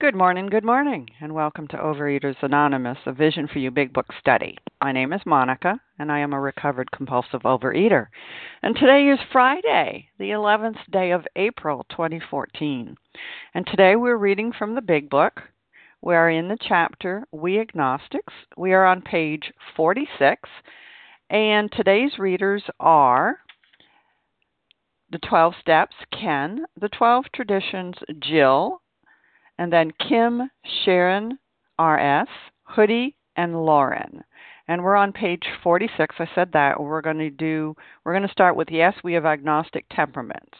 Good morning, good morning, and welcome to Overeaters Anonymous, a Vision for You Big Book study. My name is Monica, and I am a recovered compulsive overeater. And today is Friday, the 11th day of April 2014. And today we're reading from the Big Book. We are in the chapter We Agnostics. We are on page 46, and today's readers are the 12 Steps, Ken, the 12 Traditions, Jill, and then Kim, Sharon, RS, Hoodie, and Lauren. And we're on page 46. I said that. We're going to do we're going to start with yes, we have agnostic temperaments.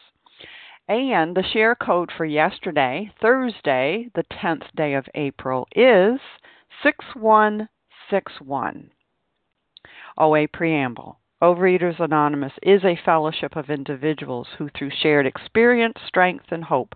And the share code for yesterday, Thursday, the 10th day of April is 6161. OA Preamble. Overeaters Anonymous is a fellowship of individuals who, through shared experience, strength, and hope,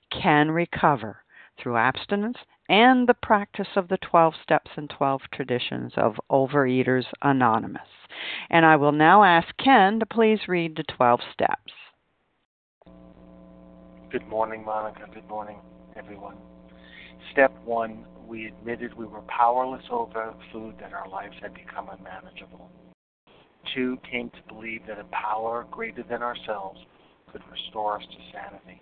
can recover through abstinence and the practice of the 12 steps and 12 traditions of Overeaters Anonymous. And I will now ask Ken to please read the 12 steps. Good morning, Monica. Good morning, everyone. Step one we admitted we were powerless over food, that our lives had become unmanageable. Two came to believe that a power greater than ourselves could restore us to sanity.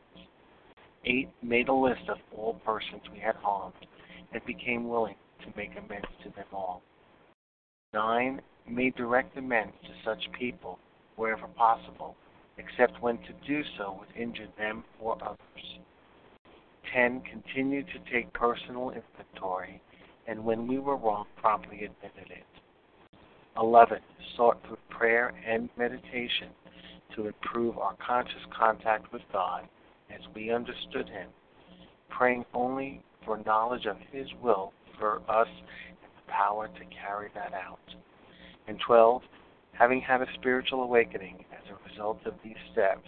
8. Made a list of all persons we had harmed and became willing to make amends to them all. 9. Made direct amends to such people wherever possible, except when to do so would injure them or others. 10. Continued to take personal inventory, and when we were wrong, promptly admitted it. 11. Sought through prayer and meditation to improve our conscious contact with God as we understood him, praying only for knowledge of his will for us and the power to carry that out. And 12, having had a spiritual awakening as a result of these steps,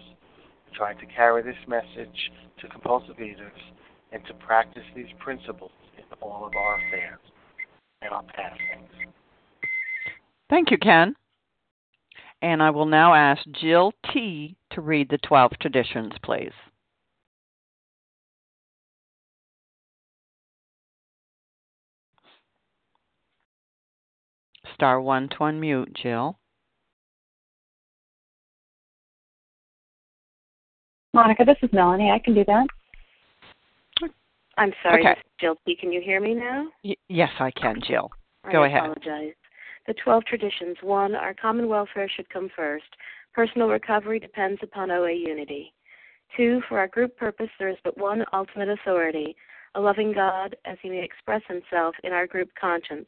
trying to carry this message to compulsive eaters and to practice these principles in all of our affairs and our passings. Thank you, Ken. And I will now ask Jill T. to read the 12 traditions, please. Star 1 to unmute, Jill. Monica, this is Melanie. I can do that. I'm sorry, Okay. Jill P. Can you hear me now? Y- yes, I can, Jill. Go I ahead. apologize. The 12 traditions. One, our common welfare should come first. Personal recovery depends upon OA unity. Two, for our group purpose, there is but one ultimate authority, a loving God as he may express himself in our group conscience.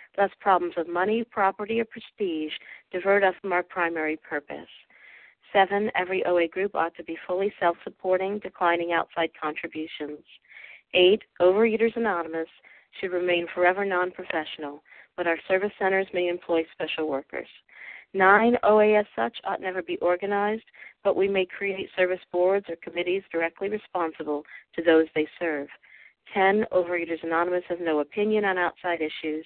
lest problems of money, property, or prestige divert us from our primary purpose. Seven, every OA group ought to be fully self supporting, declining outside contributions. Eight, Overeaters Anonymous should remain forever non professional, but our service centers may employ special workers. Nine, OA as such ought never be organized, but we may create service boards or committees directly responsible to those they serve. 10. Overeaters Anonymous has no opinion on outside issues.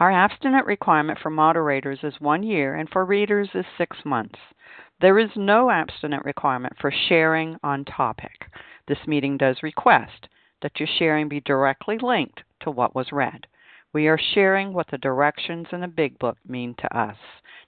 Our abstinent requirement for moderators is one year and for readers is six months. There is no abstinent requirement for sharing on topic. This meeting does request that your sharing be directly linked to what was read. We are sharing what the directions in the Big Book mean to us.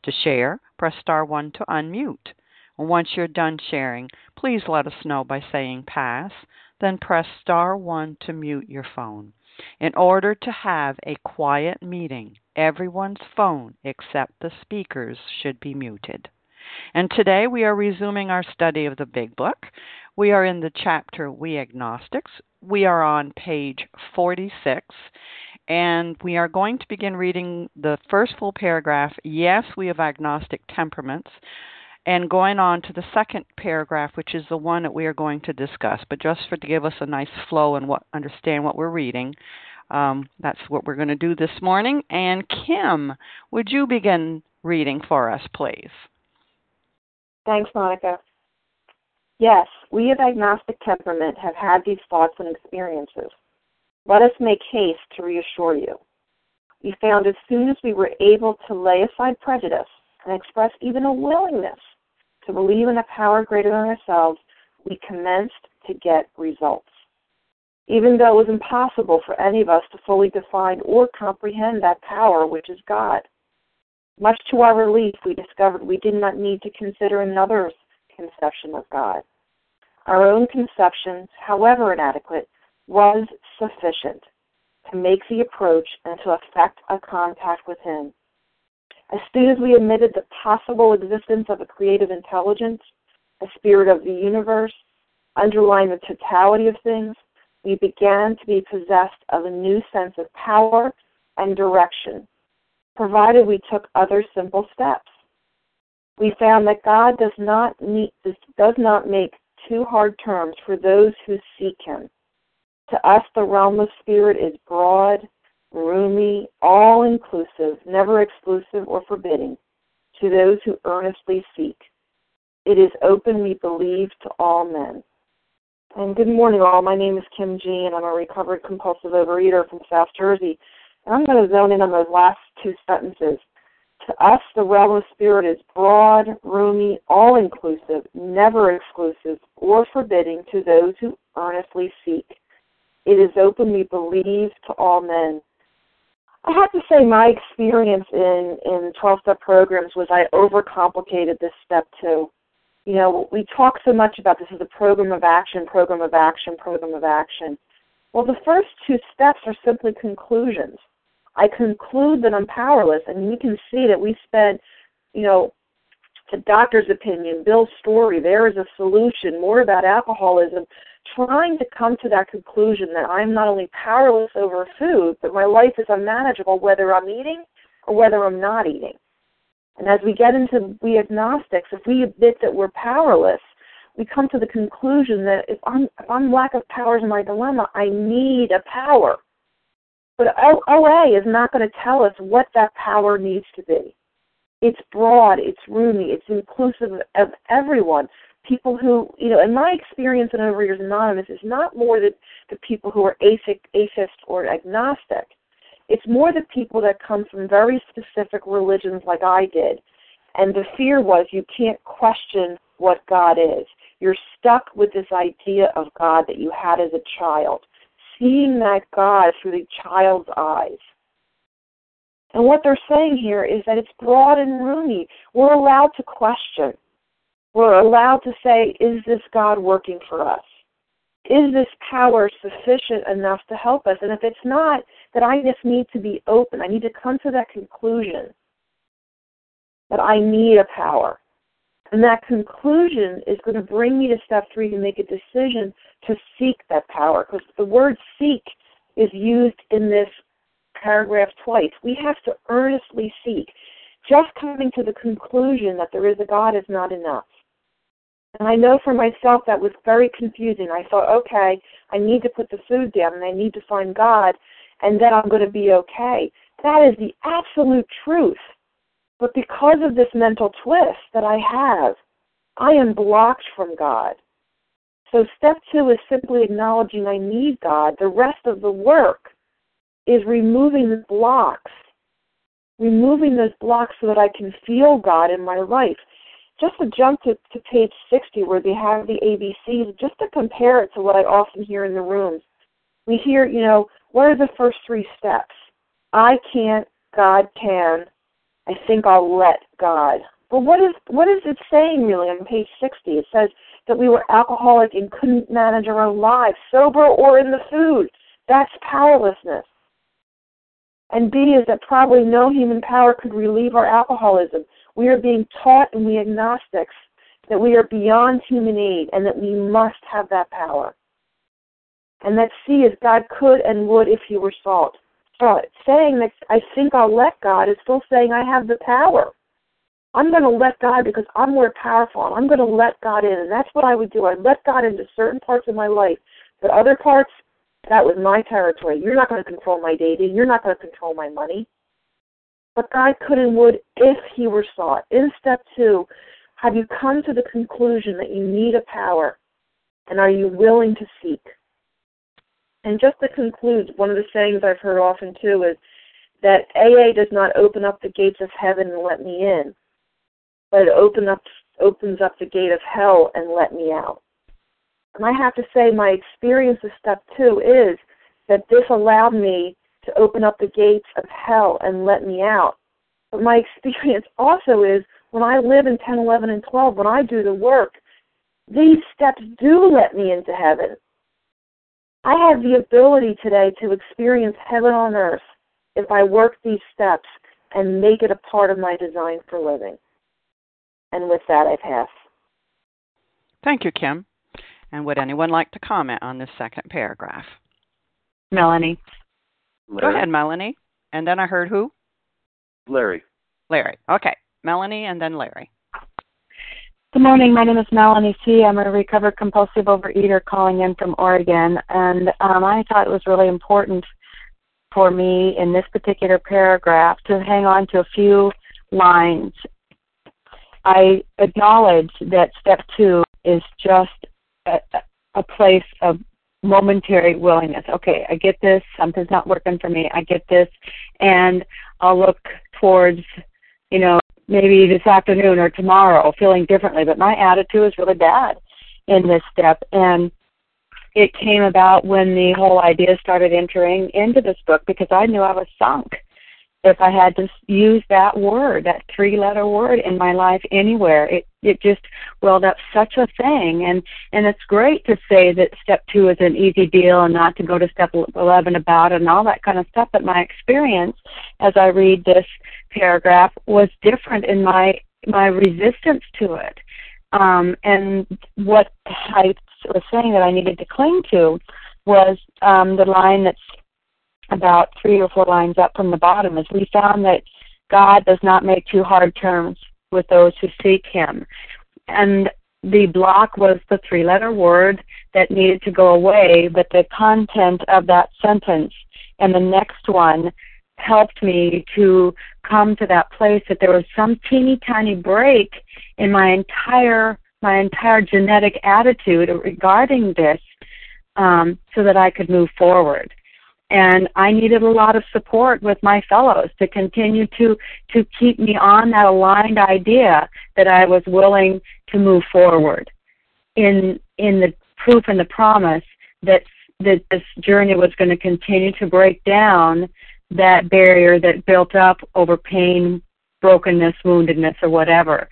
To share, press star 1 to unmute. Once you're done sharing, please let us know by saying pass, then press star 1 to mute your phone. In order to have a quiet meeting, everyone's phone except the speaker's should be muted. And today we are resuming our study of the Big Book. We are in the chapter We Agnostics. We are on page 46, and we are going to begin reading the first full paragraph. Yes, we have agnostic temperaments and going on to the second paragraph, which is the one that we are going to discuss. But just for to give us a nice flow and what understand what we're reading, um, that's what we're going to do this morning. And Kim, would you begin reading for us, please? Thanks, Monica. Yes, we of agnostic temperament have had these thoughts and experiences. Let us make haste to reassure you. We found as soon as we were able to lay aside prejudice and express even a willingness to believe in a power greater than ourselves, we commenced to get results. Even though it was impossible for any of us to fully define or comprehend that power which is God. Much to our relief, we discovered we did not need to consider another's conception of God. Our own conception, however inadequate, was sufficient to make the approach and to effect a contact with Him. As soon as we admitted the possible existence of a creative intelligence, a spirit of the universe, underlying the totality of things, we began to be possessed of a new sense of power and direction, provided we took other simple steps. We found that God does not meet, does not make too hard terms for those who seek Him. To us, the realm of spirit is broad, roomy, all inclusive, never exclusive or forbidding, to those who earnestly seek. It is open, we believe, to all men. And good morning, all. My name is Kim G, and I'm a recovered compulsive overeater from South Jersey. And I'm going to zone in on those last two sentences. To us, the realm of spirit is broad, roomy, all inclusive, never exclusive or forbidding to those who earnestly seek. It is open, we believe, to all men. I have to say my experience in in 12 step programs was I overcomplicated this step too. You know, we talk so much about this as a program of action, program of action, program of action. Well, the first two steps are simply conclusions. I conclude that I'm powerless, and you can see that we spent, you know, the doctor's opinion, Bill's story, there is a solution, more about alcoholism, trying to come to that conclusion that I'm not only powerless over food, but my life is unmanageable whether I'm eating or whether I'm not eating. And as we get into we agnostics, if we admit that we're powerless, we come to the conclusion that if I'm if I'm lack of power is my dilemma, I need a power. But OA is not going to tell us what that power needs to be. it's broad, it's roomy, it's inclusive of everyone. People who, you know, in my experience in Overeaters Anonymous, is not more the, the people who are atheist, atheist or agnostic. It's more the people that come from very specific religions like I did. And the fear was you can't question what God is. You're stuck with this idea of God that you had as a child, seeing that God through the child's eyes. And what they're saying here is that it's broad and roomy. We're allowed to question. We're allowed to say, is this God working for us? Is this power sufficient enough to help us? And if it's not, then I just need to be open. I need to come to that conclusion that I need a power. And that conclusion is going to bring me to step three to make a decision to seek that power. Because the word seek is used in this paragraph twice. We have to earnestly seek. Just coming to the conclusion that there is a God is not enough. And I know for myself that was very confusing. I thought, okay, I need to put the food down and I need to find God and then I'm going to be okay. That is the absolute truth. But because of this mental twist that I have, I am blocked from God. So step two is simply acknowledging I need God. The rest of the work is removing the blocks, removing those blocks so that I can feel God in my life. Just to jump to, to page 60 where they have the ABCs, just to compare it to what I often hear in the rooms. We hear, you know, what are the first three steps? I can't, God can. I think I'll let God. But what is what is it saying really on page 60? It says that we were alcoholic and couldn't manage our own lives, sober or in the food. That's powerlessness. And B is that probably no human power could relieve our alcoholism. We are being taught in we agnostics that we are beyond human aid and that we must have that power. And that C is God could and would if he were sought. So saying that I think I'll let God is still saying I have the power. I'm going to let God because I'm more powerful. I'm going to let God in. And that's what I would do. I'd let God into certain parts of my life. But other parts, that was my territory. You're not going to control my dating. You're not going to control my money. But God could and would if he were sought. In step two, have you come to the conclusion that you need a power? And are you willing to seek? And just to conclude, one of the sayings I've heard often too is that AA does not open up the gates of heaven and let me in, but it open up, opens up the gate of hell and let me out. And I have to say, my experience of step two is that this allowed me to open up the gates of hell and let me out. But my experience also is when I live in 10, 11, and 12, when I do the work, these steps do let me into heaven. I have the ability today to experience heaven on earth if I work these steps and make it a part of my design for living. And with that, I pass. Thank you, Kim. And would anyone like to comment on this second paragraph? Melanie. Larry. Go ahead, Melanie. And then I heard who? Larry. Larry. Okay. Melanie and then Larry. Good morning. My name is Melanie C. I'm a recovered compulsive overeater calling in from Oregon, and um, I thought it was really important for me in this particular paragraph to hang on to a few lines. I acknowledge that step two is just a, a place of momentary willingness. Okay, I get this. Something's not working for me. I get this, and I'll look towards, you know, maybe this afternoon or tomorrow feeling differently, but my attitude is really bad in this step. And it came about when the whole idea started entering into this book because I knew I was sunk if I had to use that word, that three letter word in my life anywhere. It it just welled up such a thing and and it's great to say that step 2 is an easy deal and not to go to step 11 about and all that kind of stuff but my experience as I read this paragraph was different in my my resistance to it. Um and what I was saying that I needed to cling to was um the line that's about three or four lines up from the bottom is we found that God does not make too hard terms with those who seek him. And the block was the three letter word that needed to go away, but the content of that sentence and the next one helped me to come to that place that there was some teeny tiny break in my entire my entire genetic attitude regarding this um, so that I could move forward. And I needed a lot of support with my fellows to continue to to keep me on that aligned idea that I was willing to move forward in in the proof and the promise that that this journey was going to continue to break down that barrier that built up over pain, brokenness, woundedness, or whatever.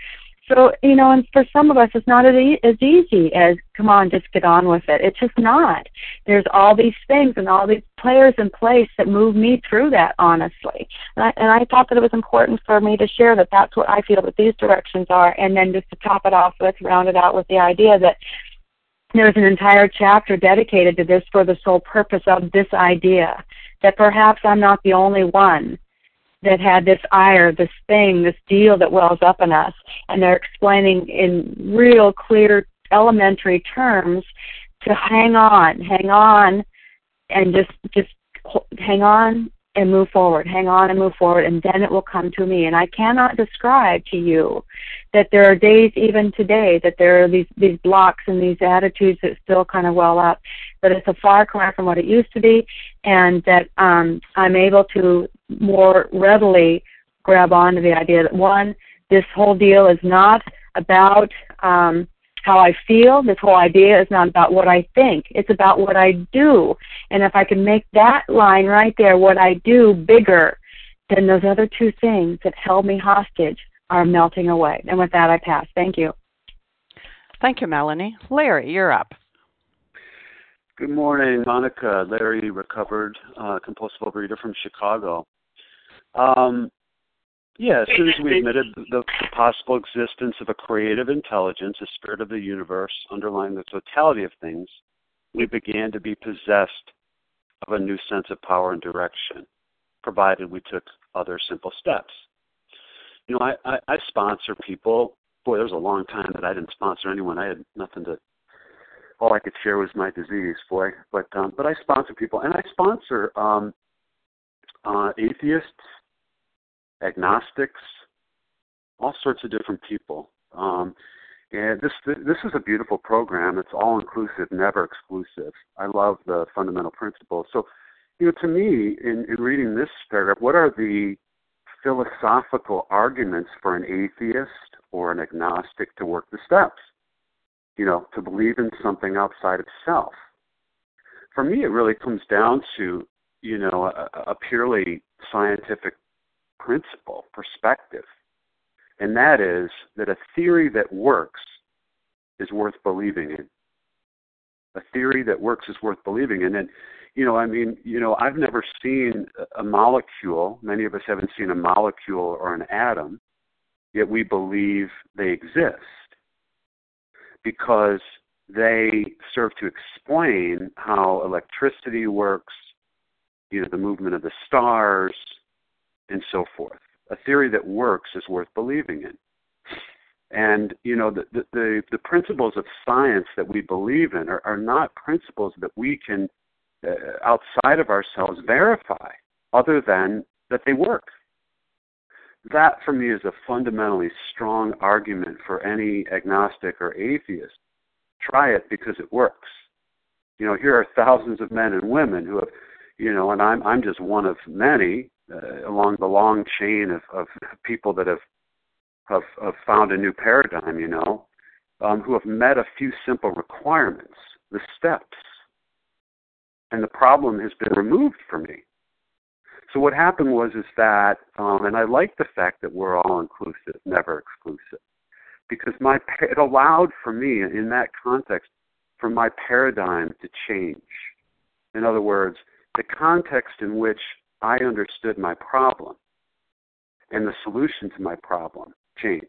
So, you know, and for some of us, it's not as, as easy as, come on, just get on with it. It's just not. There's all these things and all these players in place that move me through that, honestly. And I, and I thought that it was important for me to share that that's what I feel that these directions are. And then just to top it off with, round it out with the idea that there's an entire chapter dedicated to this for the sole purpose of this idea that perhaps I'm not the only one that had this ire, this thing, this deal that wells up in us. And they're explaining in real clear elementary terms to hang on, hang on, and just just hang on and move forward, hang on and move forward, and then it will come to me. And I cannot describe to you that there are days, even today, that there are these these blocks and these attitudes that still kind of well up. But it's a far cry from what it used to be, and that um, I'm able to more readily grab onto the idea that one, this whole deal is not about um, how I feel. This whole idea is not about what I think. It's about what I do. And if I can make that line right there, what I do, bigger, then those other two things that held me hostage are melting away. And with that, I pass. Thank you. Thank you, Melanie. Larry, you're up. Good morning, Monica. Larry, recovered uh, compulsive overeater from Chicago. Um, yeah, as soon as we admitted the, the possible existence of a creative intelligence, a spirit of the universe underlying the totality of things, we began to be possessed of a new sense of power and direction, provided we took other simple steps. You know, I, I, I sponsor people. Boy, there was a long time that I didn't sponsor anyone. I had nothing to. All I could share was my disease, boy. But um, but I sponsor people, and I sponsor um, uh, atheists, agnostics, all sorts of different people. Um, and this this is a beautiful program. It's all inclusive, never exclusive. I love the fundamental principles. So, you know, to me, in, in reading this paragraph, what are the philosophical arguments for an atheist or an agnostic to work the steps? You know, to believe in something outside of self. For me, it really comes down to you know a, a purely scientific principle, perspective, and that is that a theory that works is worth believing in. A theory that works is worth believing in. And, you know, I mean, you know, I've never seen a molecule, many of us haven't seen a molecule or an atom, yet we believe they exist because they serve to explain how electricity works, you know, the movement of the stars, and so forth. A theory that works is worth believing in. And you know the the, the principles of science that we believe in are, are not principles that we can uh, outside of ourselves verify, other than that they work. That for me is a fundamentally strong argument for any agnostic or atheist. Try it because it works. You know, here are thousands of men and women who have, you know, and I'm I'm just one of many uh, along the long chain of, of people that have, have have found a new paradigm, you know, um, who have met a few simple requirements, the steps, and the problem has been removed for me. So what happened was is that, um, and I like the fact that we're all inclusive, never exclusive, because my it allowed for me in that context for my paradigm to change. In other words, the context in which I understood my problem and the solution to my problem changed.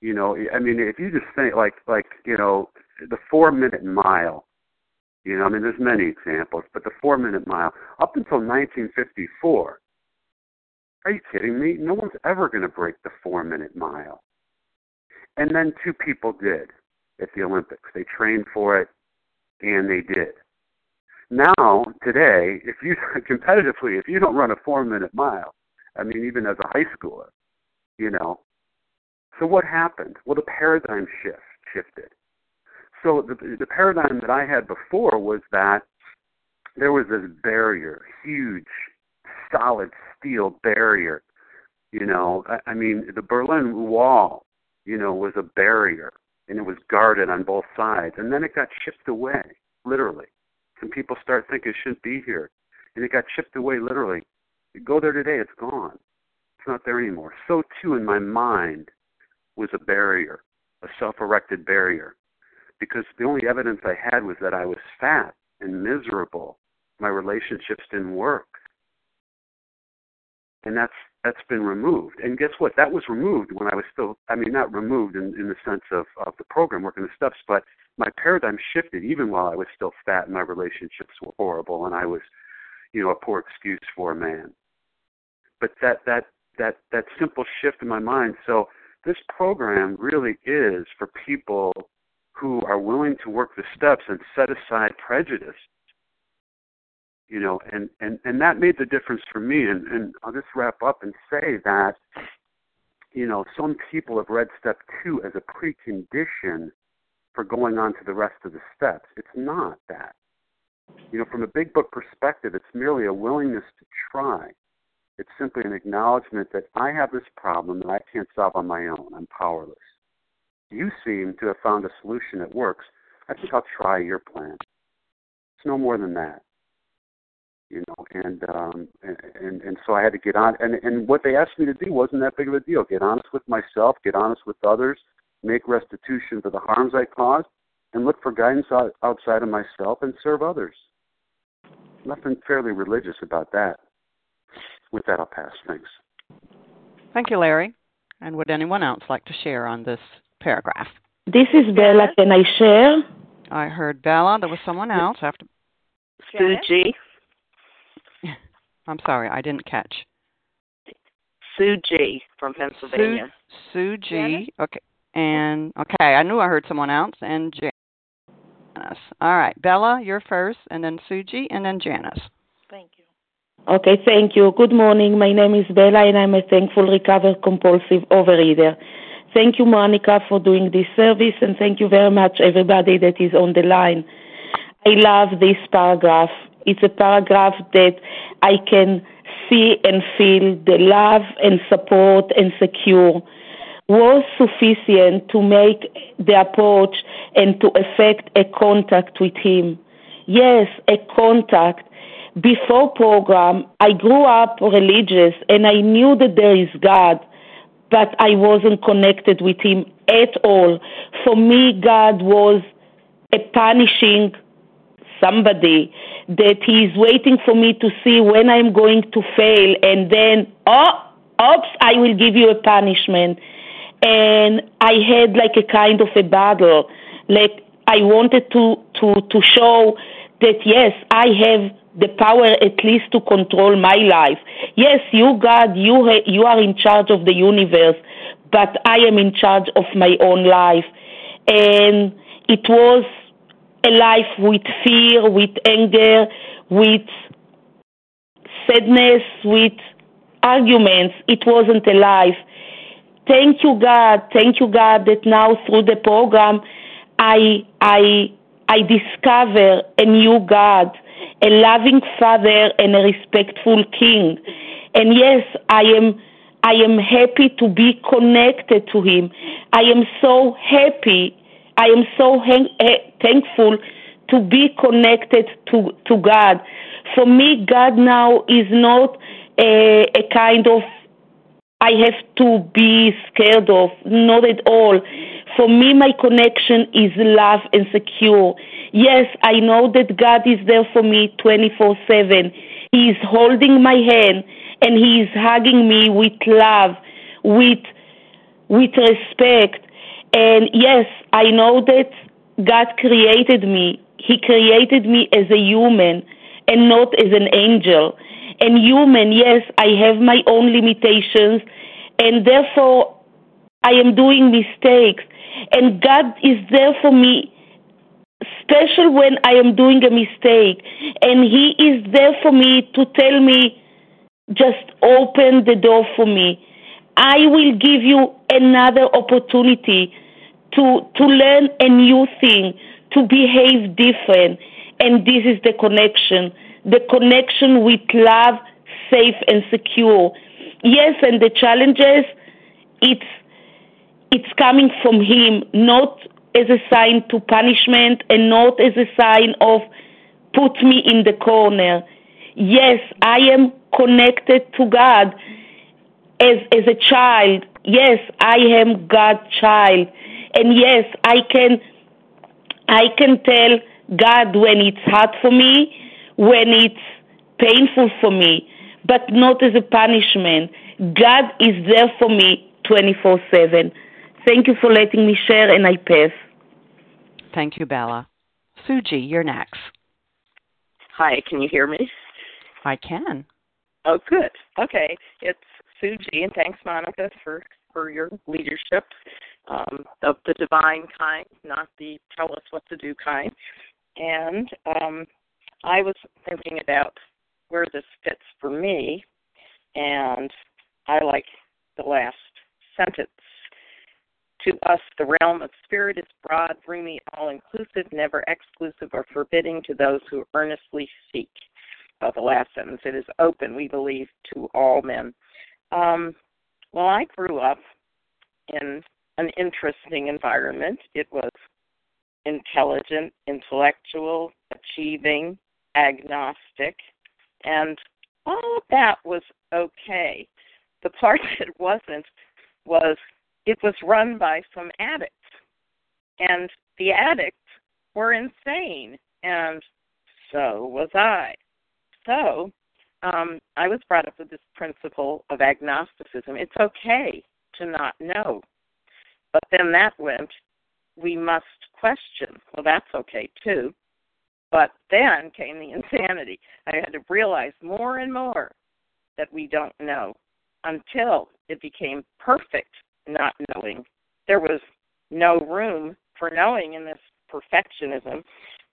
You know, I mean, if you just think like like you know the four minute mile, you know, I mean, there's many examples, but the four minute mile up until 1954. Are you kidding me? No one's ever going to break the four minute mile. And then two people did at the Olympics. They trained for it, and they did. Now, today, if you competitively, if you don't run a four minute mile, I mean, even as a high schooler, you know. So what happened? Well, the paradigm shift shifted. So the, the paradigm that I had before was that there was this barrier, huge, solid steel barrier. You know, I, I mean, the Berlin Wall, you know, was a barrier, and it was guarded on both sides, and then it got chipped away, literally. Some people start thinking it shouldn't be here, and it got chipped away, literally. You go there today, it's gone. It's not there anymore. So too, in my mind, was a barrier, a self-erected barrier, because the only evidence I had was that I was fat and miserable. My relationships didn't work and that's that's been removed. And guess what? That was removed when I was still I mean not removed in, in the sense of, of the program working the steps, but my paradigm shifted even while I was still fat and my relationships were horrible and I was, you know, a poor excuse for a man. But that that that that simple shift in my mind. So this program really is for people who are willing to work the steps and set aside prejudice you know, and and and that made the difference for me. And and I'll just wrap up and say that, you know, some people have read step two as a precondition for going on to the rest of the steps. It's not that. You know, from a big book perspective, it's merely a willingness to try. It's simply an acknowledgement that I have this problem that I can't solve on my own. I'm powerless. You seem to have found a solution that works. I think I'll try your plan. It's no more than that you know, and um, and and so I had to get on. And and what they asked me to do wasn't that big of a deal. Get honest with myself, get honest with others, make restitution for the harms I caused, and look for guidance outside of myself and serve others. Nothing fairly religious about that. With that, I'll pass. Thanks. Thank you, Larry. And would anyone else like to share on this paragraph? This is Bella. Can I share? I heard Bella. There was someone else after. Sue G. I'm sorry, I didn't catch. Sue G from Pennsylvania. Sue, Sue G. Okay. And okay, I knew I heard someone else and Janice. All right, Bella, you're first, and then Sue G, and then Janice. Thank you. Okay, thank you. Good morning. My name is Bella, and I'm a thankful recovered compulsive overeater. Thank you, Monica, for doing this service, and thank you very much, everybody that is on the line. I love this paragraph. It's a paragraph that I can see and feel the love and support and secure was sufficient to make the approach and to effect a contact with him. Yes, a contact. Before program, I grew up religious and I knew that there is God, but I wasn't connected with him at all. For me, God was a punishing somebody that he's waiting for me to see when I'm going to fail and then oh oops I will give you a punishment and I had like a kind of a battle like I wanted to to to show that yes I have the power at least to control my life yes you God you ha- you are in charge of the universe but I am in charge of my own life and it was a life with fear, with anger, with sadness, with arguments. It wasn't a life. Thank you, God. Thank you, God, that now through the program, I I I discover a new God, a loving Father, and a respectful King. And yes, I am. I am happy to be connected to Him. I am so happy I am so hang- eh, thankful to be connected to, to God. For me, God now is not a, a kind of I have to be scared of, not at all. For me, my connection is love and secure. Yes, I know that God is there for me 24 7. He is holding my hand and He is hugging me with love, with, with respect. And yes, I know that God created me. He created me as a human and not as an angel. And human, yes, I have my own limitations, and therefore I am doing mistakes. And God is there for me especially when I am doing a mistake. And He is there for me to tell me, just open the door for me. I will give you another opportunity to to learn a new thing, to behave different. And this is the connection. The connection with love, safe and secure. Yes, and the challenges, it's it's coming from him, not as a sign to punishment and not as a sign of put me in the corner. Yes, I am connected to God as as a child. Yes, I am God's child. And yes, I can I can tell God when it's hard for me, when it's painful for me, but not as a punishment. God is there for me 24 7. Thank you for letting me share, and I pass. Thank you, Bella. Sue G, you're next. Hi, can you hear me? I can. Oh, good. Okay, it's Sue G, and thanks, Monica, for for your leadership um, of the divine kind, not the tell us what to do kind. And um, I was thinking about where this fits for me, and I like the last sentence. To us, the realm of spirit is broad, roomy, all inclusive, never exclusive or forbidding to those who earnestly seek. Uh, the last sentence, it is open, we believe, to all men. Um, well, I grew up in an interesting environment. It was intelligent, intellectual, achieving, agnostic, and all that was okay. The part that wasn't was it was run by some addicts. And the addicts were insane, and so was I. So um, I was brought up with this principle of agnosticism. It's okay to not know. But then that went, we must question. Well, that's okay too. But then came the insanity. I had to realize more and more that we don't know until it became perfect not knowing. There was no room for knowing in this perfectionism.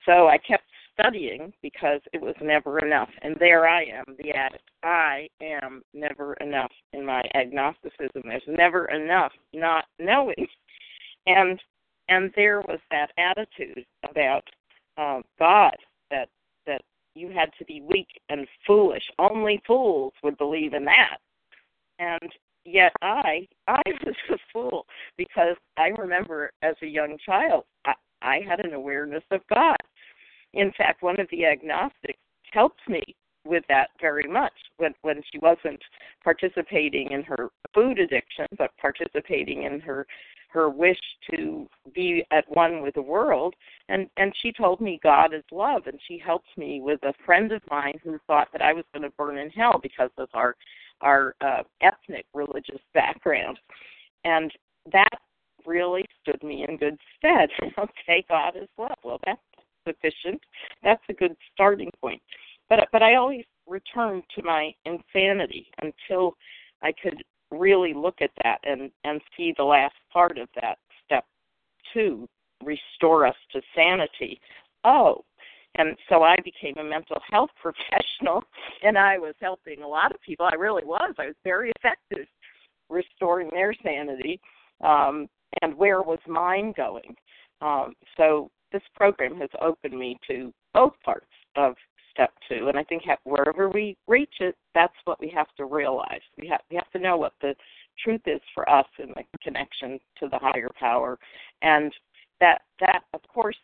So I kept studying because it was never enough. And there I am, the addict. I am never enough in my agnosticism. There's never enough not knowing. And and there was that attitude about um, God that that you had to be weak and foolish. Only fools would believe in that. And yet I I was a fool because I remember as a young child I, I had an awareness of God in fact, one of the agnostics helped me with that very much when when she wasn't participating in her food addiction but participating in her her wish to be at one with the world and and she told me god is love and she helped me with a friend of mine who thought that i was going to burn in hell because of our our uh, ethnic religious background and that really stood me in good stead okay god is love well that's sufficient. That's a good starting point. But but I always returned to my insanity until I could really look at that and and see the last part of that step two restore us to sanity. Oh, and so I became a mental health professional, and I was helping a lot of people. I really was. I was very effective restoring their sanity. Um, and where was mine going? Um, so this program has opened me to both parts of step two, and I think ha- wherever we reach it, that's what we have to realize. We have we have to know what the truth is for us in the connection to the higher power, and that that of course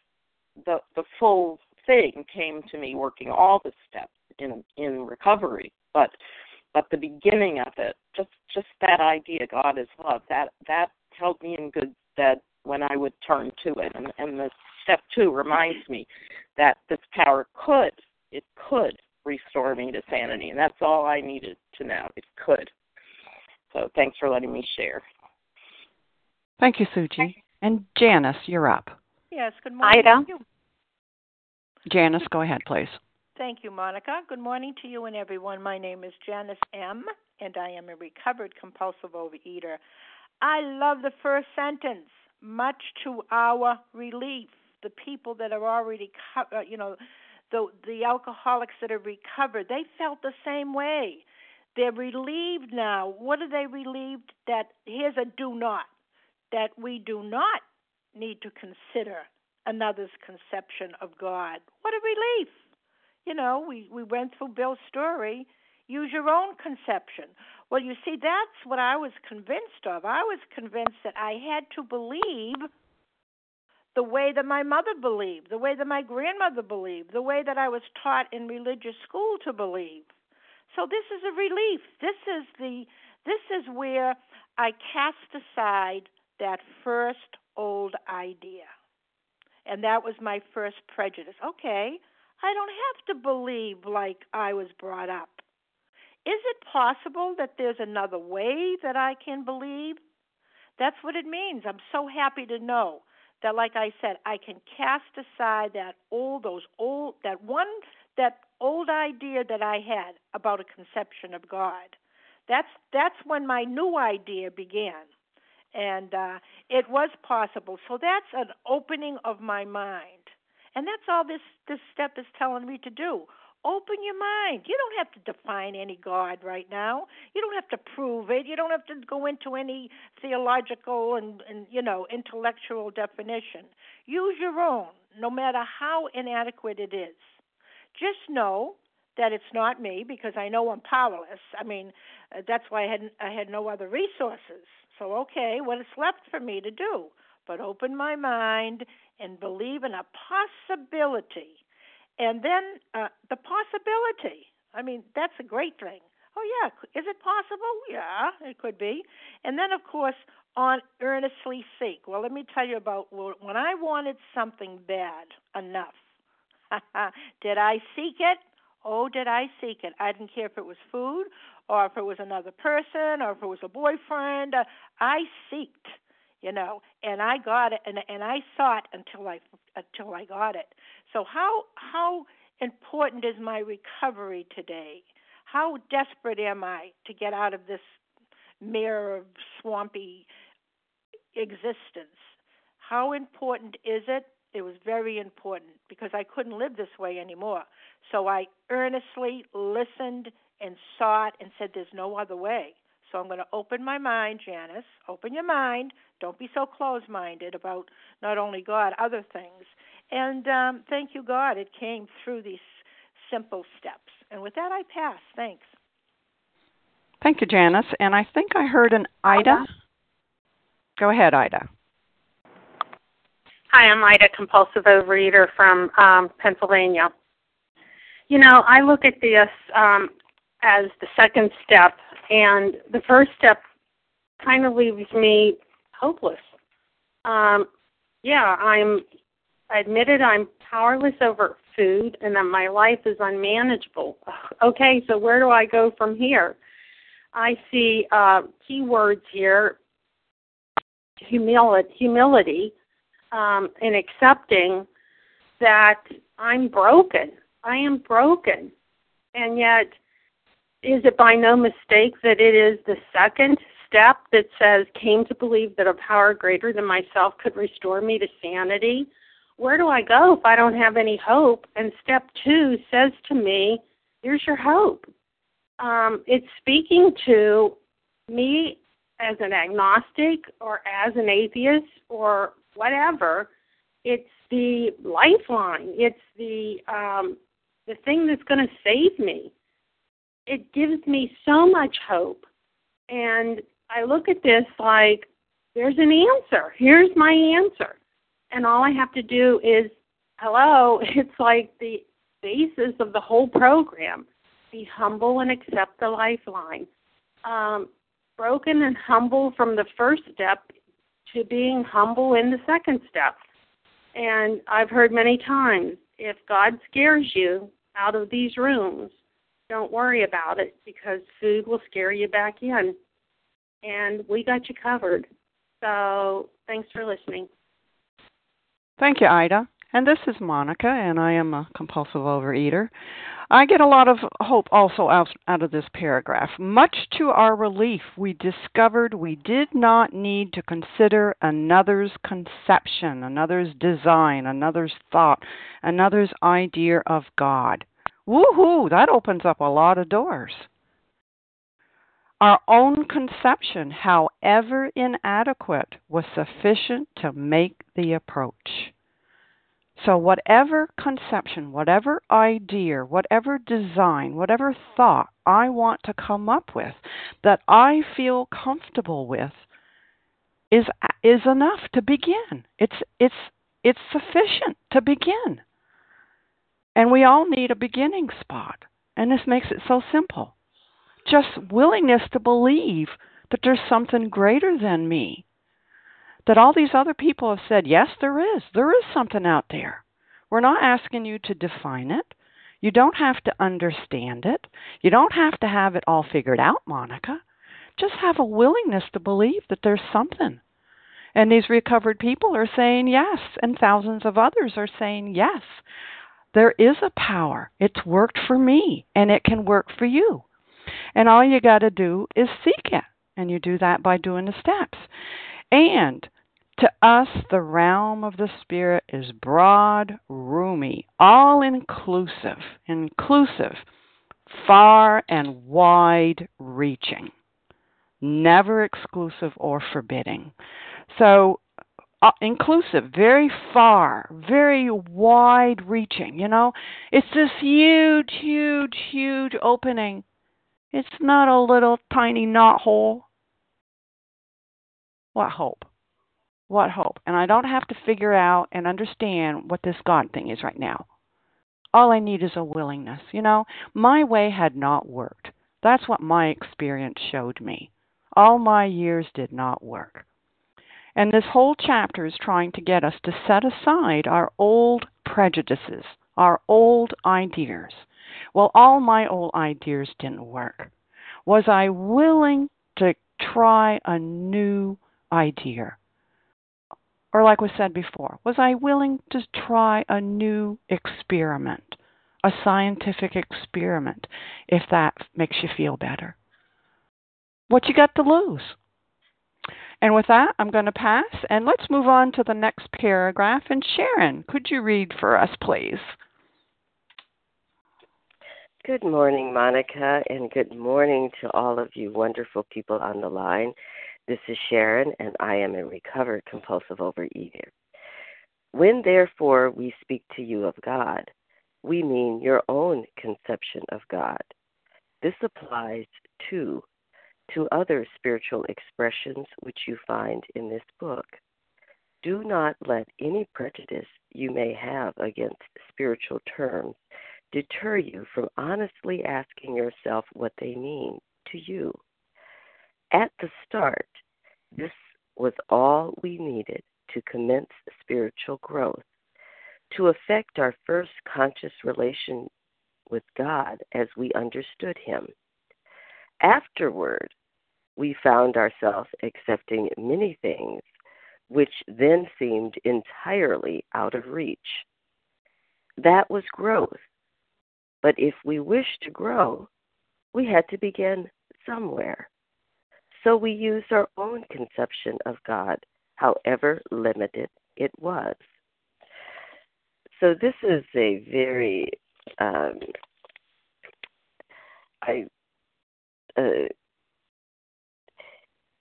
the the full thing came to me working all the steps in in recovery, but but the beginning of it, just just that idea, God is love, that that held me in good stead when I would turn to it, and and the step two reminds me that this power could, it could restore me to sanity. And that's all I needed to know. It could. So thanks for letting me share. Thank you, Sue G. And Janice, you're up. Yes, good morning. Ida. Janice, go ahead, please. Thank you, Monica. Good morning to you and everyone. My name is Janice M., and I am a recovered compulsive overeater. I love the first sentence much to our relief the people that are already, co- uh, you know, the the alcoholics that have recovered, they felt the same way. They're relieved now. What are they relieved? That here's a do not, that we do not need to consider another's conception of God. What a relief! You know, we, we went through Bill's story. Use your own conception. Well, you see, that's what I was convinced of. I was convinced that I had to believe the way that my mother believed, the way that my grandmother believed, the way that I was taught in religious school to believe. So this is a relief. This is the this is where I cast aside that first old idea. And that was my first prejudice. Okay, I don't have to believe like I was brought up. Is it possible that there's another way that I can believe? That's what it means. I'm so happy to know that like I said, I can cast aside that old those old that one that old idea that I had about a conception of God. That's that's when my new idea began. And uh it was possible. So that's an opening of my mind. And that's all this this step is telling me to do. Open your mind. You don't have to define any God right now. You don't have to prove it. You don't have to go into any theological and, and you know intellectual definition. Use your own, no matter how inadequate it is. Just know that it's not me because I know I'm powerless. I mean, uh, that's why I had I had no other resources. So okay, what is left for me to do? But open my mind and believe in a possibility and then uh, the possibility. I mean, that's a great thing. Oh yeah, is it possible? Yeah, it could be. And then of course on earnestly seek. Well, let me tell you about when I wanted something bad enough. did I seek it? Oh, did I seek it? I didn't care if it was food or if it was another person or if it was a boyfriend. Uh, I seeked, you know, and I got it and and I sought until I until I got it. So how how important is my recovery today? How desperate am I to get out of this of swampy existence? How important is it? It was very important because I couldn't live this way anymore. So I earnestly listened and sought and said, There's no other way. So I'm going to open my mind, Janice. Open your mind. Don't be so close minded about not only God, other things. And um, thank you, God, it came through these simple steps. And with that, I pass. Thanks. Thank you, Janice. And I think I heard an Ida. Go ahead, Ida. Hi, I'm Ida, compulsive overeater from um, Pennsylvania. You know, I look at this um, as the second step, and the first step kind of leaves me hopeless. Um, yeah, I'm admitted I'm powerless over food and that my life is unmanageable. Okay, so where do I go from here? I see uh, keywords here humility, humility um, and accepting that I'm broken. I am broken. And yet, is it by no mistake that it is the second step that says, came to believe that a power greater than myself could restore me to sanity? where do I go if I don't have any hope? And step two says to me, here's your hope. Um, it's speaking to me as an agnostic or as an atheist or whatever. It's the lifeline. It's the um, the thing that's going to save me. It gives me so much hope, and I look at this like there's an answer. Here's my answer and all I have to do is, hello, it's like the basis of the whole program. Be humble and accept the lifeline. Um, broken and humble from the first step to being humble in the second step. And I've heard many times if God scares you out of these rooms, don't worry about it because food will scare you back in. And we got you covered. So thanks for listening. Thank you, Ida. And this is Monica, and I am a compulsive overeater. I get a lot of hope also out, out of this paragraph. Much to our relief, we discovered we did not need to consider another's conception, another's design, another's thought, another's idea of God. Woohoo! That opens up a lot of doors. Our own conception, however inadequate, was sufficient to make the approach. So, whatever conception, whatever idea, whatever design, whatever thought I want to come up with that I feel comfortable with is is enough to begin. It's it's it's sufficient to begin. And we all need a beginning spot. And this makes it so simple. Just willingness to believe that there's something greater than me that all these other people have said, yes, there is. There is something out there. We're not asking you to define it. You don't have to understand it. You don't have to have it all figured out, Monica. Just have a willingness to believe that there's something. And these recovered people are saying yes, and thousands of others are saying yes. There is a power. It's worked for me, and it can work for you. And all you got to do is seek it. And you do that by doing the steps. And to us, the realm of the Spirit is broad, roomy, all inclusive, inclusive, far and wide reaching, never exclusive or forbidding. So, uh, inclusive, very far, very wide reaching. You know, it's this huge, huge, huge opening. It's not a little tiny knot hole. What hope? What hope? And I don't have to figure out and understand what this God thing is right now. All I need is a willingness. You know, my way had not worked. That's what my experience showed me. All my years did not work. And this whole chapter is trying to get us to set aside our old prejudices, our old ideas. Well, all my old ideas didn't work. Was I willing to try a new idea? Or, like was said before, was I willing to try a new experiment, a scientific experiment, if that makes you feel better? What you got to lose? And with that, I'm going to pass, and let's move on to the next paragraph. And Sharon, could you read for us, please? Good morning, Monica, and good morning to all of you wonderful people on the line. This is Sharon, and I am a recovered compulsive overeater. When therefore we speak to you of God, we mean your own conception of God. This applies too to other spiritual expressions which you find in this book. Do not let any prejudice you may have against spiritual terms deter you from honestly asking yourself what they mean to you. At the start, this was all we needed to commence spiritual growth, to effect our first conscious relation with God as we understood Him. Afterward, we found ourselves accepting many things which then seemed entirely out of reach. That was growth. But if we wished to grow, we had to begin somewhere. So we used our own conception of God, however limited it was. So this is a very, um, I, uh,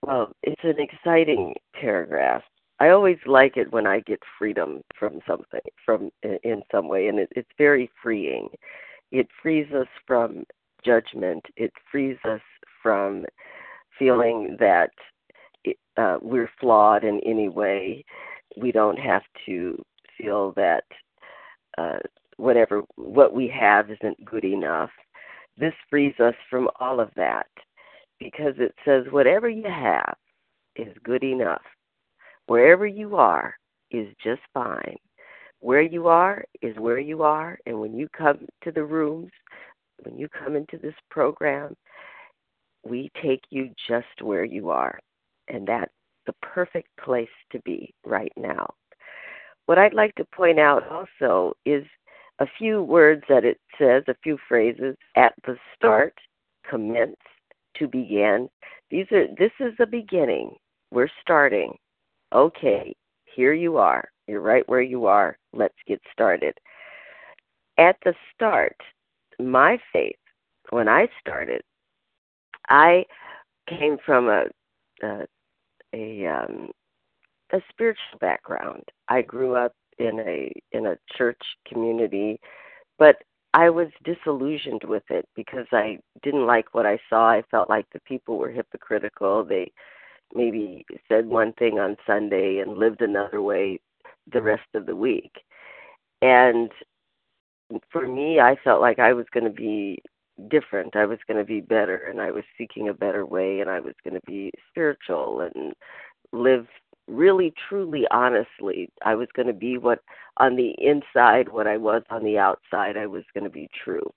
well, it's an exciting paragraph. I always like it when I get freedom from something, from in some way, and it, it's very freeing. It frees us from judgment. It frees us from feeling that it, uh, we're flawed in any way. We don't have to feel that uh, whatever what we have isn't good enough. This frees us from all of that because it says whatever you have is good enough. Wherever you are is just fine. Where you are is where you are, and when you come to the rooms, when you come into this program, we take you just where you are. And that's the perfect place to be right now. what I'd like to point out also is a few words that it says, a few phrases at the start, commence, to begin. These are this is the beginning. We're starting. Okay, here you are. You're right where you are. Let's get started. At the start, my faith, when I started, I came from a a a, um, a spiritual background. I grew up in a in a church community, but I was disillusioned with it because I didn't like what I saw. I felt like the people were hypocritical. They maybe said one thing on Sunday and lived another way the rest of the week. And for me, I felt like I was going to be different. I was going to be better, and I was seeking a better way, and I was going to be spiritual and live really, truly, honestly. I was going to be what on the inside, what I was on the outside, I was going to be true.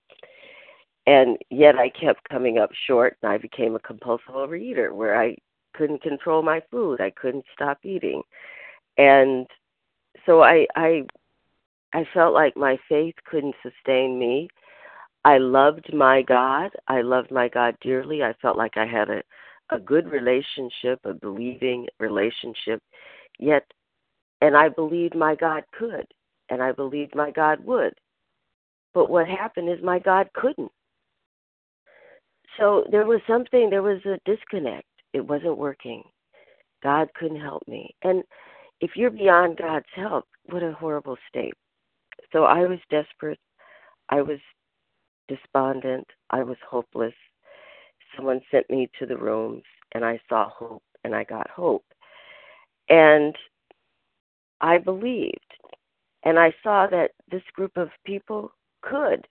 And yet I kept coming up short, and I became a compulsive overeater where I couldn't control my food. I couldn't stop eating. And so I I I felt like my faith couldn't sustain me. I loved my God. I loved my God dearly. I felt like I had a a good relationship, a believing relationship. Yet and I believed my God could and I believed my God would. But what happened is my God couldn't. So there was something, there was a disconnect. It wasn't working. God couldn't help me. And if you're beyond God's help, what a horrible state. So I was desperate. I was despondent. I was hopeless. Someone sent me to the rooms, and I saw hope, and I got hope. And I believed. And I saw that this group of people could.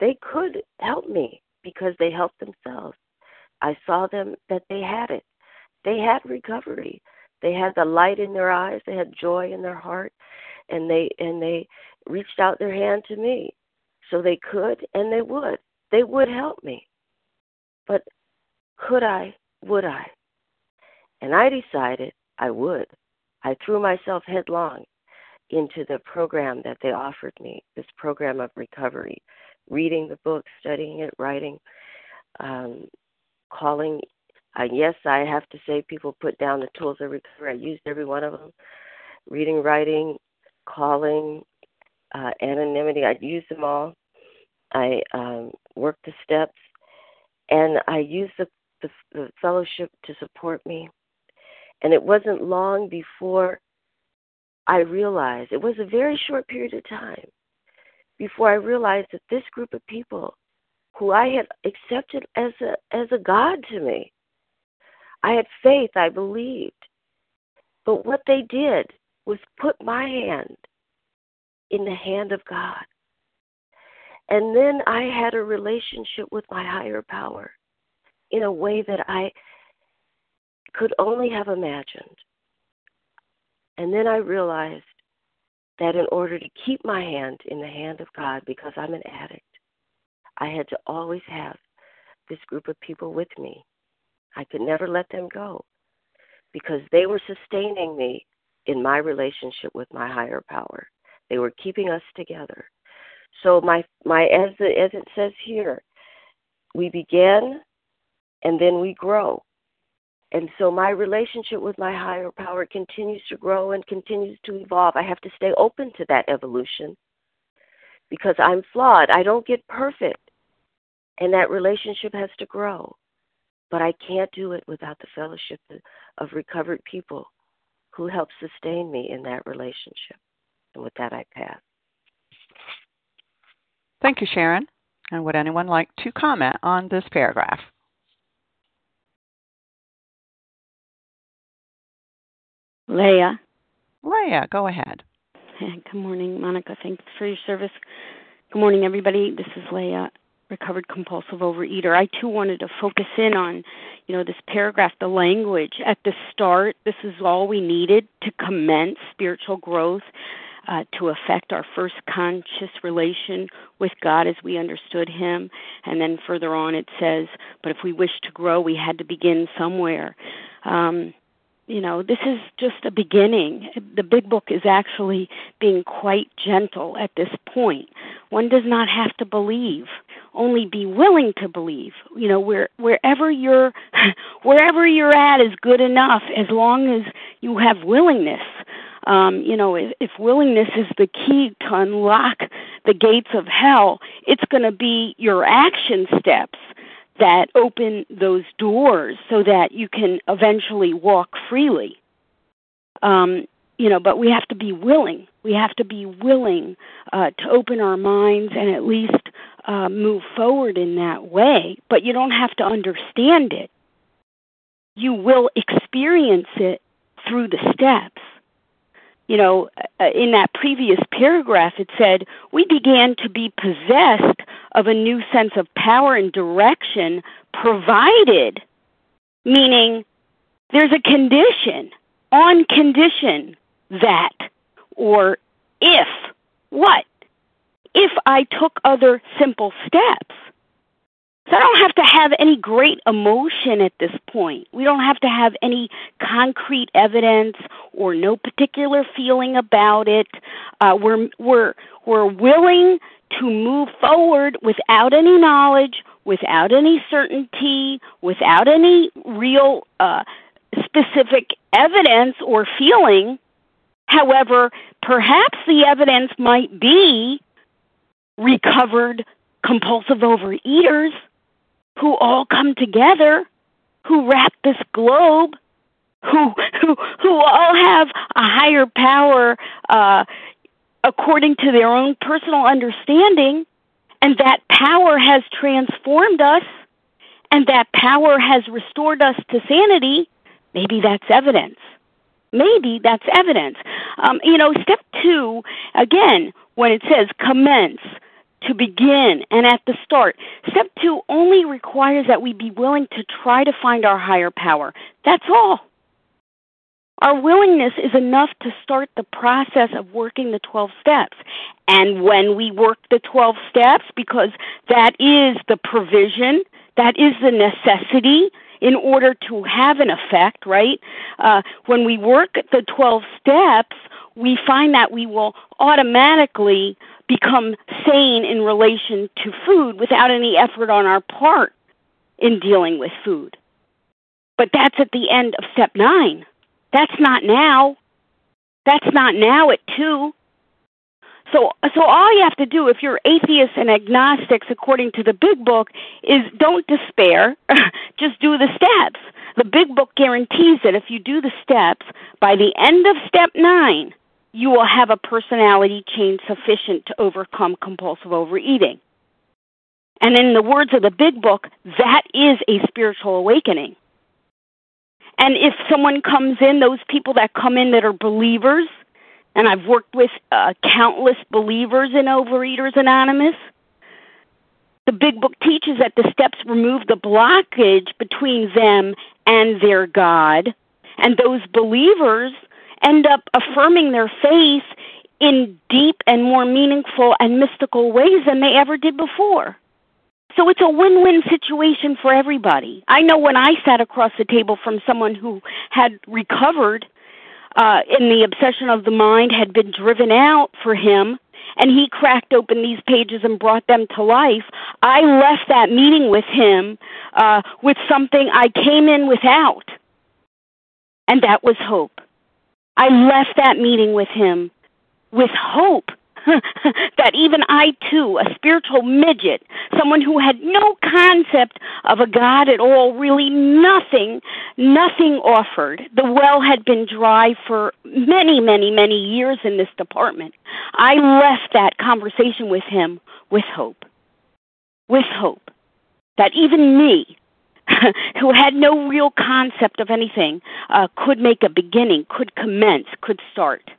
They could help me because they helped themselves. I saw them that they had it. They had recovery. They had the light in their eyes, they had joy in their heart, and they and they reached out their hand to me. So they could and they would. They would help me. But could I? Would I? And I decided I would. I threw myself headlong into the program that they offered me, this program of recovery, reading the book, studying it, writing, um, calling. Uh, yes, I have to say, people put down the tools of recovery. I used every one of them reading, writing, calling, uh, anonymity. I used them all. I um, worked the steps, and I used the, the, the fellowship to support me. And it wasn't long before I realized, it was a very short period of time before I realized that this group of people who I had accepted as a as a God to me. I had faith, I believed. But what they did was put my hand in the hand of God. And then I had a relationship with my higher power in a way that I could only have imagined. And then I realized that in order to keep my hand in the hand of God, because I'm an addict, I had to always have this group of people with me. I could never let them go because they were sustaining me in my relationship with my higher power. They were keeping us together. So my my as the, as it says here, we begin and then we grow. And so my relationship with my higher power continues to grow and continues to evolve. I have to stay open to that evolution because I'm flawed. I don't get perfect. And that relationship has to grow. But I can't do it without the fellowship of recovered people who help sustain me in that relationship. And with that, I pass. Thank you, Sharon. And would anyone like to comment on this paragraph? Leah. Leah, go ahead. Good morning, Monica. Thanks for your service. Good morning, everybody. This is Leah, recovered compulsive overeater. I too wanted to focus in on, you know, this paragraph, the language at the start. This is all we needed to commence spiritual growth. Uh, to affect our first conscious relation with God as we understood Him. And then further on it says, but if we wish to grow, we had to begin somewhere. Um, you know, this is just a beginning. The big book is actually being quite gentle at this point. One does not have to believe, only be willing to believe. You know, where wherever you're wherever you're at is good enough as long as you have willingness. Um, you know, if, if willingness is the key to unlock the gates of hell, it's going to be your action steps that open those doors so that you can eventually walk freely. Um, you know, but we have to be willing. We have to be willing uh, to open our minds and at least uh, move forward in that way. But you don't have to understand it. You will experience it through the steps you know, uh, in that previous paragraph, it said, We began to be possessed of a new sense of power and direction, provided, meaning there's a condition, on condition that, or if, what? If I took other simple steps. So I don't have to have any great emotion at this point. We don't have to have any concrete evidence or no particular feeling about it. Uh, we're we're we're willing to move forward without any knowledge, without any certainty, without any real uh, specific evidence or feeling. However, perhaps the evidence might be recovered compulsive overeaters who all come together, who wrap this globe, who who who all have a higher power uh, according to their own personal understanding, and that power has transformed us, and that power has restored us to sanity. Maybe that's evidence. Maybe that's evidence. Um, you know, step two, again, when it says commence, to begin and at the start. Step two only requires that we be willing to try to find our higher power. That's all. Our willingness is enough to start the process of working the 12 steps. And when we work the 12 steps, because that is the provision, that is the necessity in order to have an effect, right? Uh, when we work the 12 steps, we find that we will automatically become sane in relation to food without any effort on our part in dealing with food. But that's at the end of step nine. That's not now. That's not now at two. So, so all you have to do, if you're atheists and agnostics, according to the Big Book, is don't despair. Just do the steps. The Big Book guarantees that if you do the steps, by the end of step nine, you will have a personality change sufficient to overcome compulsive overeating. And in the words of the big book, that is a spiritual awakening. And if someone comes in, those people that come in that are believers, and I've worked with uh, countless believers in Overeaters Anonymous, the big book teaches that the steps remove the blockage between them and their God. And those believers end up affirming their faith in deep and more meaningful and mystical ways than they ever did before. So it's a win win situation for everybody. I know when I sat across the table from someone who had recovered uh, in the obsession of the mind, had been driven out for him, and he cracked open these pages and brought them to life. I left that meeting with him uh, with something I came in without, and that was hope. I left that meeting with him with hope that even I too, a spiritual midget, someone who had no concept of a God at all, really nothing, nothing offered. The well had been dry for many, many, many years in this department. I left that conversation with him with hope. With hope that even me, who had no real concept of anything, uh, could make a beginning, could commence, could start.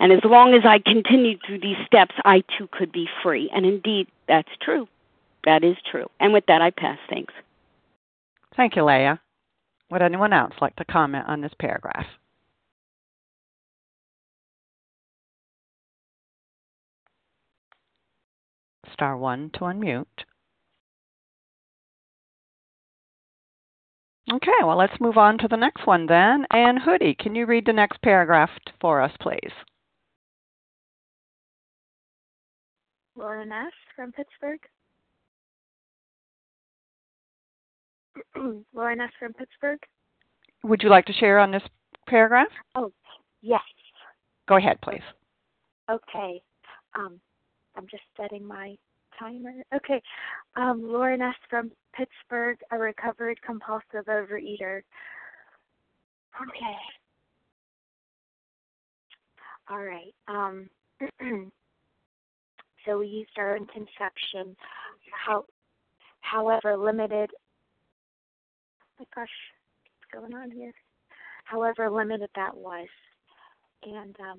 And as long as I continued through these steps, I too could be free. And indeed, that's true. That is true. And with that, I pass. Thanks. Thank you, Leah. Would anyone else like to comment on this paragraph? Star 1 to unmute. Okay, well, let's move on to the next one then. And Hoodie, can you read the next paragraph for us, please? Laura Nash from Pittsburgh. Laura Nash from Pittsburgh. Would you like to share on this paragraph? Oh, yes. Go ahead, please. Okay. Um, I'm just setting my timer. Okay. Um, Laura Ness from Pittsburgh, a recovered compulsive overeater. Okay. All right. Um, so we used our own conception. How, however limited. Oh my gosh, what's going on here? However limited that was, and um,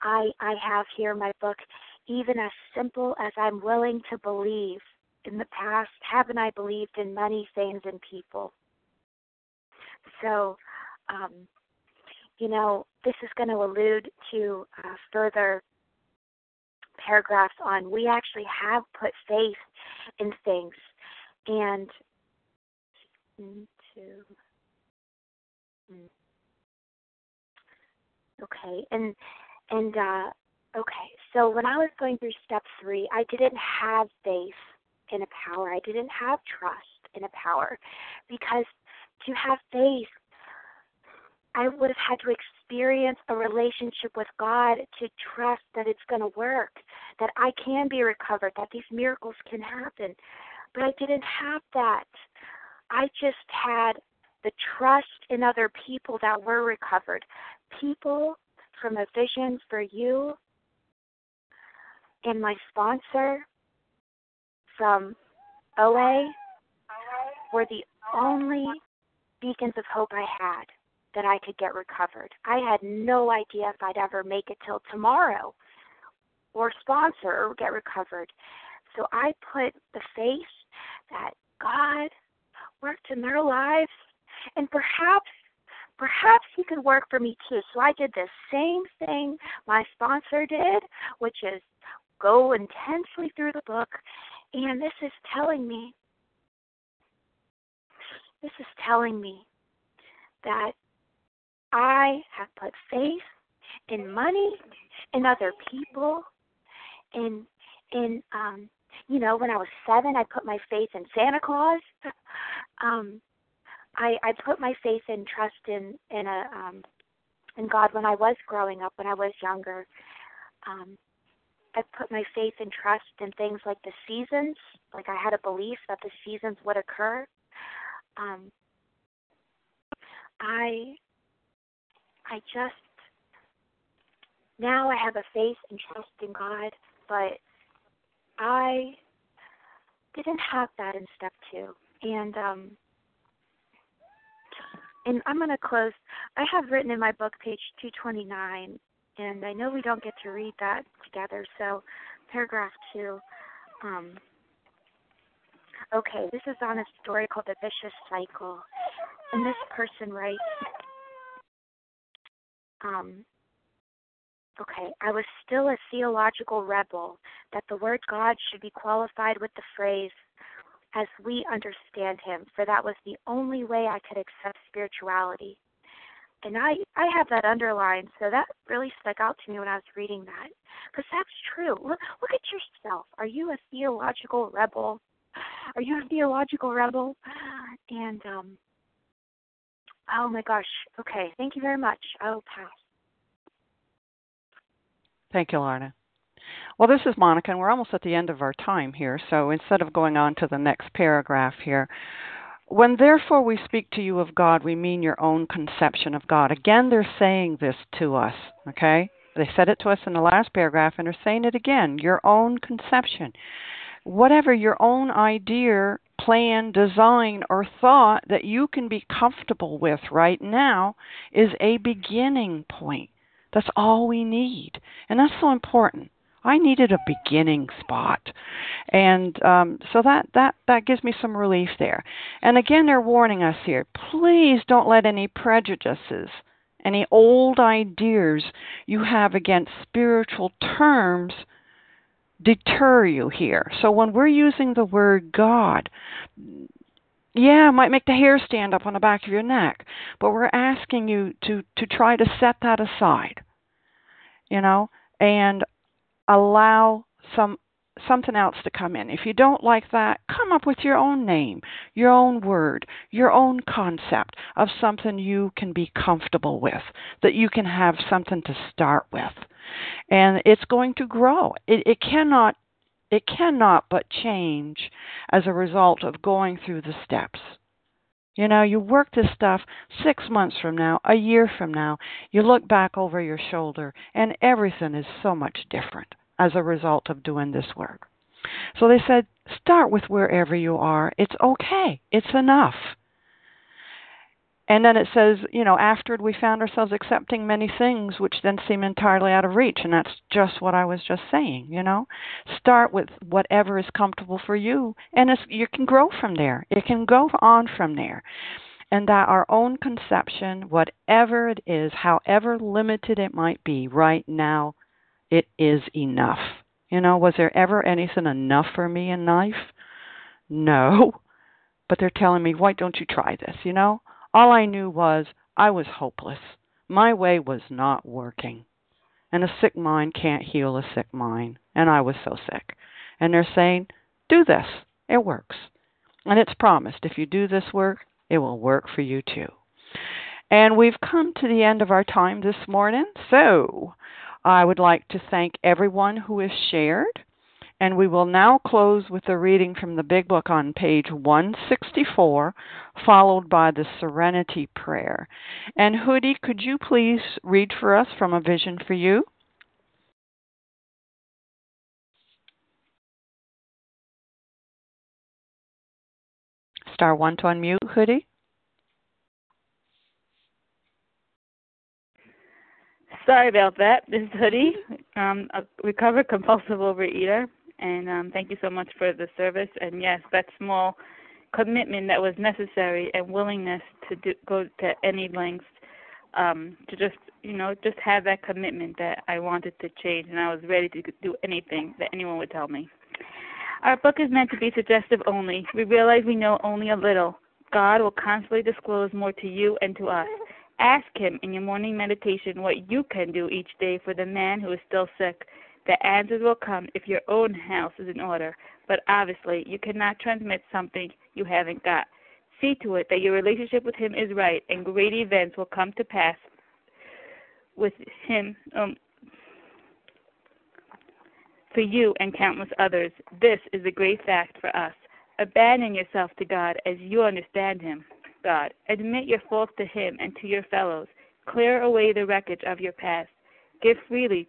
I I have here my book even as simple as I'm willing to believe. In the past, haven't I believed in many things and people? So, um, you know, this is going to allude to uh, further paragraphs on we actually have put faith in things and into mm. okay and and uh Okay, so when I was going through step three, I didn't have faith in a power. I didn't have trust in a power because to have faith, I would have had to experience a relationship with God to trust that it's going to work, that I can be recovered, that these miracles can happen. But I didn't have that. I just had the trust in other people that were recovered. People from a vision for you and my sponsor from OA were the only beacons of hope I had that I could get recovered. I had no idea if I'd ever make it till tomorrow or sponsor or get recovered. So I put the faith that God worked in their lives and perhaps perhaps he could work for me too. So I did the same thing my sponsor did, which is go intensely through the book, and this is telling me, this is telling me that I have put faith in money, in other people, in in um you know when I was seven I put my faith in Santa Claus. um I I put my faith and trust in in a um in God when I was growing up when I was younger. Um I put my faith and trust in things like the seasons. Like I had a belief that the seasons would occur. Um, I I just now I have a faith and trust in God, but I didn't have that in step two. And um and I'm going to close. I have written in my book, page 229, and I know we don't get to read that together. So, paragraph two. Um, okay, this is on a story called The Vicious Cycle, and this person writes. Um, okay, I was still a theological rebel that the word God should be qualified with the phrase as we understand him, for that was the only way I could accept spirituality and I I have that underlined, so that really stuck out to me when I was reading that, because that's true. Look, look at yourself. Are you a theological rebel? Are you a theological rebel? And um, oh my gosh. Okay, thank you very much. I'll pass. Thank you, Lorna. Well, this is Monica, and we're almost at the end of our time here. So instead of going on to the next paragraph here, when therefore we speak to you of God, we mean your own conception of God. Again, they're saying this to us, okay? They said it to us in the last paragraph and are saying it again your own conception. Whatever your own idea, plan, design, or thought that you can be comfortable with right now is a beginning point. That's all we need. And that's so important. I needed a beginning spot, and um, so that that that gives me some relief there. And again, they're warning us here: please don't let any prejudices, any old ideas you have against spiritual terms deter you here. So when we're using the word God, Yeah, it might make the hair stand up on the back of your neck, but we're asking you to to try to set that aside. You know, and allow some something else to come in. If you don't like that, come up with your own name, your own word, your own concept of something you can be comfortable with, that you can have something to start with. And it's going to grow. It, it cannot it cannot but change as a result of going through the steps. You know, you work this stuff six months from now, a year from now, you look back over your shoulder, and everything is so much different as a result of doing this work. So they said, start with wherever you are. It's okay, it's enough. And then it says, you know, after we found ourselves accepting many things which then seem entirely out of reach. And that's just what I was just saying, you know. Start with whatever is comfortable for you, and you can grow from there. It can go on from there. And that our own conception, whatever it is, however limited it might be right now, it is enough. You know, was there ever anything enough for me in life? No. But they're telling me, why don't you try this? You know, all I knew was I was hopeless. My way was not working. And a sick mind can't heal a sick mind. And I was so sick. And they're saying, do this. It works. And it's promised if you do this work, it will work for you too. And we've come to the end of our time this morning. So I would like to thank everyone who has shared. And we will now close with a reading from the Big Book on page 164, followed by the Serenity Prayer. And Hoodie, could you please read for us from A Vision for You? Star one to unmute, Hoodie. Sorry about that. This is Hoodie, um, a recovered compulsive overeater, and um, thank you so much for the service. And yes, that small commitment that was necessary and willingness to do, go to any lengths um, to just you know just have that commitment that I wanted to change, and I was ready to do anything that anyone would tell me. Our book is meant to be suggestive only. We realize we know only a little. God will constantly disclose more to you and to us. Ask Him in your morning meditation what you can do each day for the man who is still sick. The answers will come if your own house is in order, but obviously you cannot transmit something you haven't got. See to it that your relationship with Him is right, and great events will come to pass with Him um, for you and countless others. This is a great fact for us. Abandon yourself to God as you understand Him. God. Admit your faults to Him and to your fellows. Clear away the wreckage of your past. Give freely